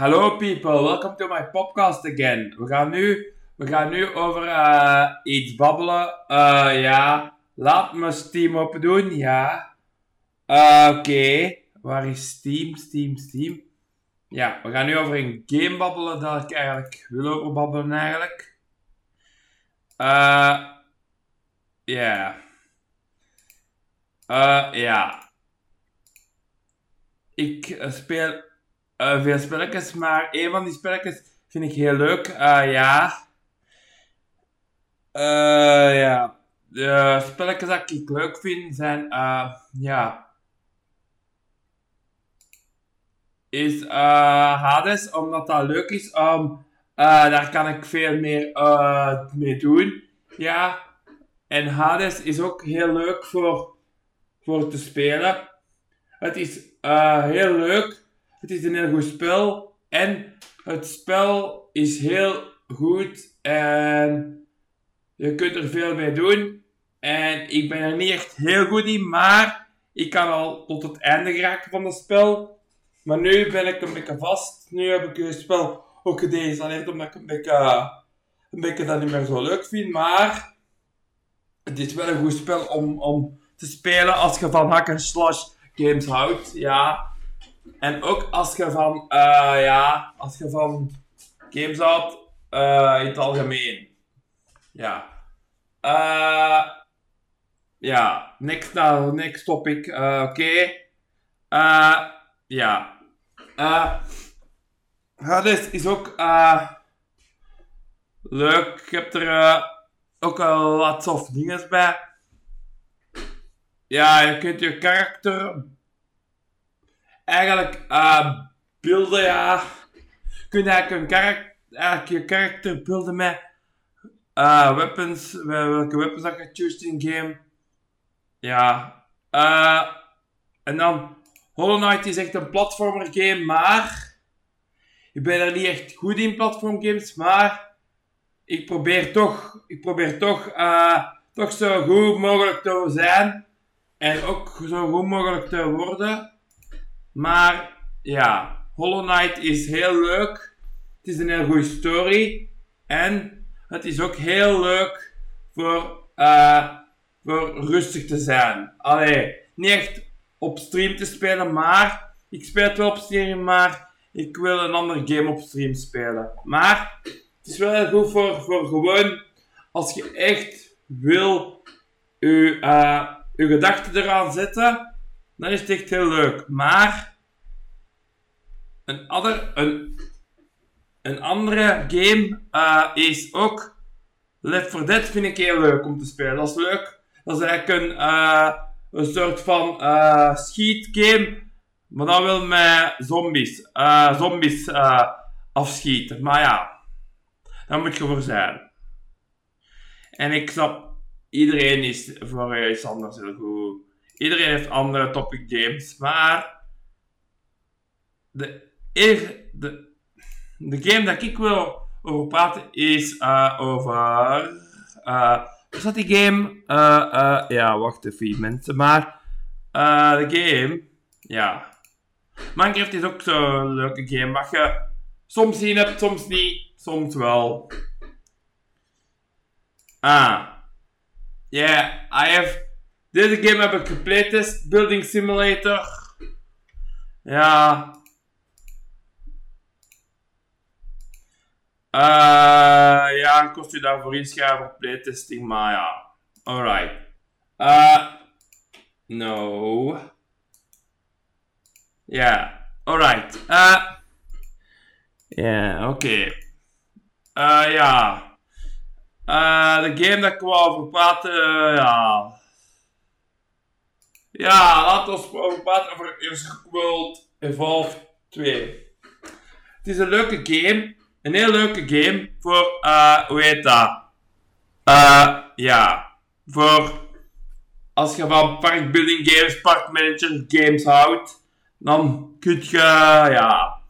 Hello people, welcome to my podcast again. We gaan nu, we gaan nu over eh, iets babbelen. Eh, ja, laat me Steam open doen, ja. Eh, Oké, waar is Steam, Steam, Steam? Ja, we gaan nu over een game babbelen dat ik eigenlijk wil over babbelen eigenlijk. Ja. Ja. Ik speel eh, veel spelletjes, maar een van die spelletjes vind ik heel leuk. Eh, ja. Eh, ja. De spelletjes dat ik leuk vind zijn, ja. Is Hades, omdat dat leuk is. eh, daar kan ik veel meer mee doen. Ja. En Hades is ook heel leuk voor, voor te spelen. Het is heel leuk. Het is een heel goed spel. En het spel is heel goed. En je kunt er veel mee doen. En ik ben er niet echt heel goed in. Maar ik kan al tot het einde geraken van het spel. Maar nu ben ik een beetje vast. Nu heb ik het spel ook gedeinstalleerd. Omdat ik een beetje, een beetje dat niet meer zo leuk vind. Maar het is wel een goed spel om, om te spelen als je van hack en slash games houdt. Ja. En ook als je van, eh, ja, als je van games houdt eh, in het algemeen. Ja. Eh, ja, next, nou, next topic. Oké. Ja. Hades is ook leuk. Ik heb er ook wat tof dingen bij. Ja, je kunt je karakter eigenlijk eh beelden, ja. Je kunt eigenlijk, een karak eigenlijk je karakter beelden met eh, weapons, wel- welke weapons dat je choose in game. Ja. eh en dan, Hollow Knight is echt een platformer game, maar ik ben er niet echt goed in platform games, maar ik probeer toch, ik probeer toch, toch zo goed mogelijk te zijn. En ook zo goed mogelijk te worden. Maar ja, Hollow Knight is heel leuk. Het is een heel goede story. En het is ook heel leuk voor, eh, voor rustig te zijn. Allee, niet echt op stream te spelen, maar ik speel het wel op stream, maar ik wil een ander game op stream spelen. Maar het is wel heel goed voor, voor gewoon als je echt wil je, eh, je gedachten eraan zetten, dan is het echt heel leuk. Maar een, ander, een, een andere game eh, is ook Left 4 Dead vind ik heel leuk om te spelen. Dat is leuk. Dat is eigenlijk een, eh, een soort van eh schietgame, maar dan wel met zombies. zombies afschieten. Maar ja, daar moet je voor zijn. En ik snap, iedereen is voor iets anders heel goed. Iedereen heeft andere topic games, maar de, de, de game dat ik wil over praten is eh, over. eh wat is dat die game? Eh, eh, ja, wacht even, mensen. Maar eh, de game, ja. Minecraft is ook zo'n leuke game waar je soms zien hebt, soms niet, soms wel. Ah. Yeah, I have. Deze game heb ik geplaytest. Building Simulator. Ja. Eh ja, kost je daarvoor inschrijven op playtesting, maar ja. Alright. Eh no. Ja, alright. Eh ja, oké. Ja. De game dat ik wou over praten, ja. Ja, laten we over praten over Jurassic World Evolve 2. Het is een leuke game. Een heel leuke game voor, eh, hoe heet dat? Eh, ja. Voor als je van parkbuilding games, parkmanager games houdt, dan kun je, ja,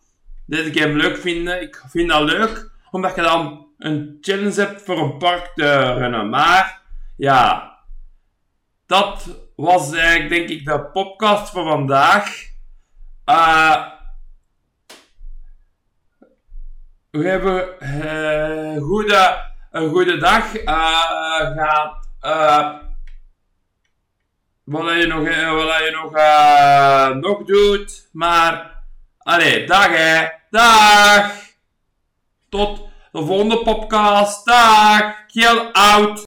deze game leuk vinden. Ik vind dat leuk, omdat je dan een challenge hebt voor een park te runnen. Maar, ja, dat was eigenlijk denk ik de podcast voor vandaag. Eh we hebben eh, een goede dag eh eh wat je nog, wat je nog, nog doet. Maar, allee, dag hè. Dag. Tot de volgende podcast. Dag. Kill out.